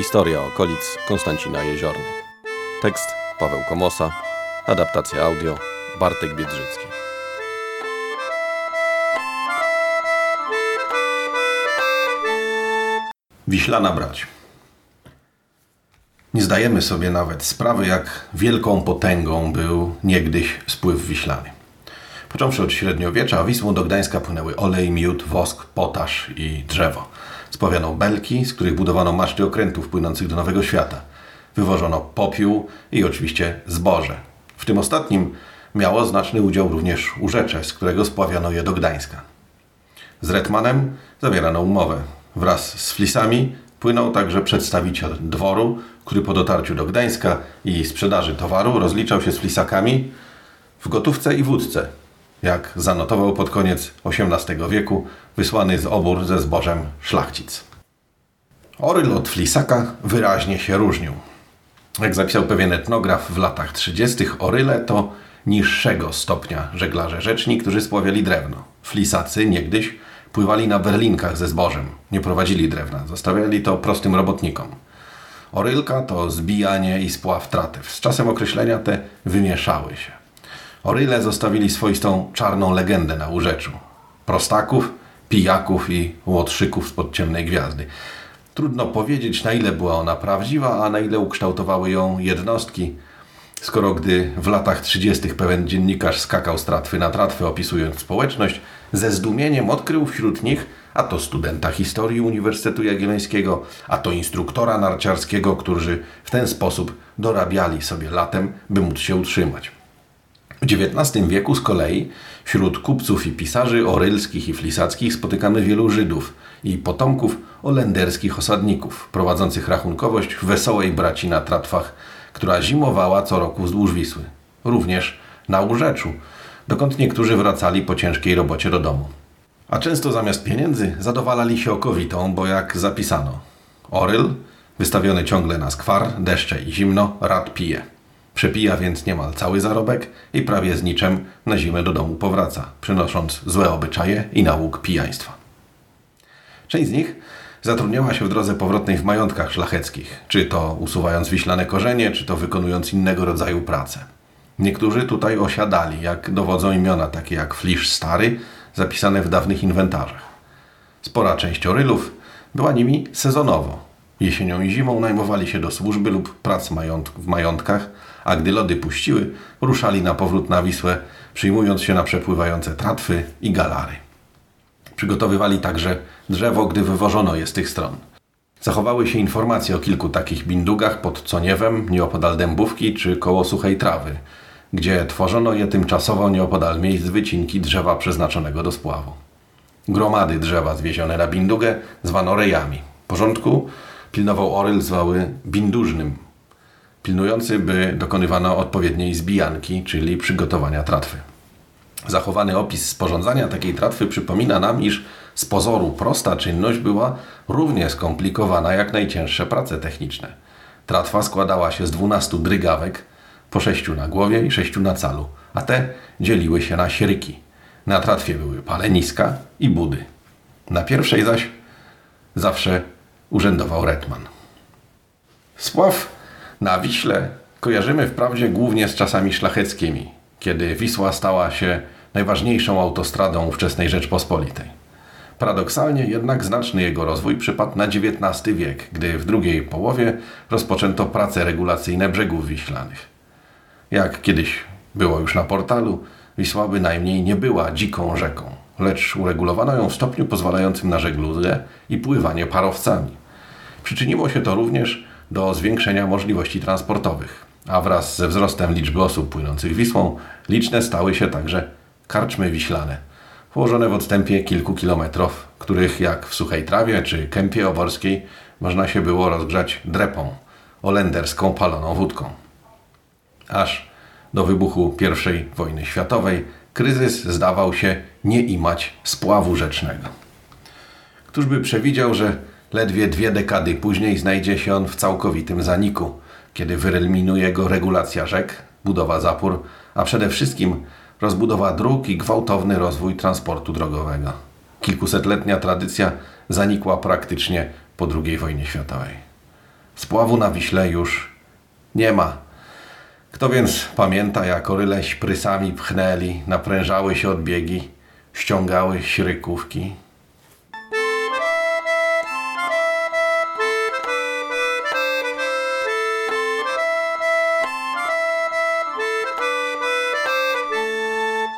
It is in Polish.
Historia okolic Konstancina Jeziorny. Tekst Paweł Komosa. Adaptacja audio Bartek Biedrzycki. Wiślana brać. Nie zdajemy sobie nawet sprawy, jak wielką potęgą był niegdyś spływ wiślany. Począwszy od średniowiecza, Wisłą do Gdańska płynęły olej, miód, wosk, potaż i drzewo. Spowiano belki, z których budowano maszty okrętów płynących do Nowego Świata. Wywożono popiół i oczywiście zboże. W tym ostatnim miało znaczny udział również urzecze, z którego spławiano je do Gdańska. Z Retmanem zawierano umowę. Wraz z flisami płynął także przedstawiciel dworu, który po dotarciu do Gdańska i sprzedaży towaru rozliczał się z flisakami w gotówce i wódce, jak zanotował pod koniec XVIII wieku wysłany z obór ze zbożem szlachcic. Oryl od flisaka wyraźnie się różnił. Jak zapisał pewien etnograf w latach 30., oryle to niższego stopnia żeglarze rzeczni, którzy spławiali drewno. Flisacy niegdyś pływali na berlinkach ze zbożem, nie prowadzili drewna, zostawiali to prostym robotnikom. Orylka to zbijanie i spław tratew. Z czasem określenia te wymieszały się. Oryle zostawili swoistą czarną legendę na urzeczu. Prostaków, pijaków i łotrzyków spod ciemnej gwiazdy. Trudno powiedzieć, na ile była ona prawdziwa, a na ile ukształtowały ją jednostki, skoro gdy w latach 30. pewien dziennikarz skakał z tratwy na tratwę opisując społeczność, ze zdumieniem odkrył wśród nich a to studenta historii Uniwersytetu Jagiellońskiego, a to instruktora narciarskiego, którzy w ten sposób dorabiali sobie latem, by móc się utrzymać. W XIX wieku z kolei wśród kupców i pisarzy orylskich i flisackich spotykamy wielu Żydów i potomków olenderskich osadników, prowadzących rachunkowość wesołej braci na tratwach, która zimowała co roku wzdłuż Wisły. Również na Urzeczu, dokąd niektórzy wracali po ciężkiej robocie do domu. A często zamiast pieniędzy zadowalali się okowitą, bo jak zapisano, Oryl, wystawiony ciągle na skwar, deszcze i zimno, rad pije. Przepija więc niemal cały zarobek i prawie z niczym na zimę do domu powraca, przynosząc złe obyczaje i nauk pijaństwa. Część z nich zatrudniała się w drodze powrotnej w majątkach szlacheckich, czy to usuwając wiślane korzenie, czy to wykonując innego rodzaju pracę. Niektórzy tutaj osiadali, jak dowodzą imiona takie jak Flisz Stary, zapisane w dawnych inwentarzach. Spora część orylów była nimi sezonowo. Jesienią i zimą najmowali się do służby lub prac w majątkach, a gdy lody puściły, ruszali na powrót na Wisłę, przyjmując się na przepływające tratwy i galary. Przygotowywali także drzewo, gdy wywożono je z tych stron. Zachowały się informacje o kilku takich bindugach pod Coniewem, nieopodal Dębówki czy koło Suchej Trawy, gdzie tworzono je tymczasowo nieopodal miejsc wycinki drzewa przeznaczonego do spławu. Gromady drzewa zwiezione na bindugę zwano rejami. Porządku pilnował oryl zwały bindużnym, pilnujący, by dokonywano odpowiedniej zbijanki, czyli przygotowania tratwy. Zachowany opis sporządzania takiej tratwy przypomina nam, iż z pozoru prosta czynność była równie skomplikowana jak najcięższe prace techniczne. Tratwa składała się z dwunastu drygawek, po sześciu na głowie i sześciu na calu, a te dzieliły się na sieryki. Na tratwie były paleniska i budy. Na pierwszej zaś zawsze urzędował retman. Spław na Wiśle kojarzymy wprawdzie głównie z czasami szlacheckimi, kiedy Wisła stała się najważniejszą autostradą ówczesnej Rzeczpospolitej. Paradoksalnie jednak znaczny jego rozwój przypadł na XIX wiek, gdy w drugiej połowie rozpoczęto prace regulacyjne brzegów wiślanych. Jak kiedyś było już na portalu, Wisła bynajmniej nie była dziką rzeką, lecz uregulowano ją w stopniu pozwalającym na żeglugę i pływanie parowcami. Przyczyniło się to również do zwiększenia możliwości transportowych, a wraz ze wzrostem liczby osób płynących Wisłą liczne stały się także karczmy wiślane, położone w odstępie kilku kilometrów, których jak w Suchej Trawie czy Kępie Oborskiej można się było rozgrzać drepą, olenderską paloną wódką. Aż do wybuchu I wojny światowej kryzys zdawał się nie imać spławu rzecznego. Któż by przewidział, że ledwie dwie dekady później znajdzie się on w całkowitym zaniku, kiedy wyeliminuje go regulacja rzek, budowa zapór, a przede wszystkim rozbudowa dróg i gwałtowny rozwój transportu drogowego. Kilkusetletnia tradycja zanikła praktycznie po II wojnie światowej. Spławu na Wiśle już nie ma. Kto więc pamięta, jak oryleś prysami pchnęli, naprężały się odbiegi, ściągały śrykówki,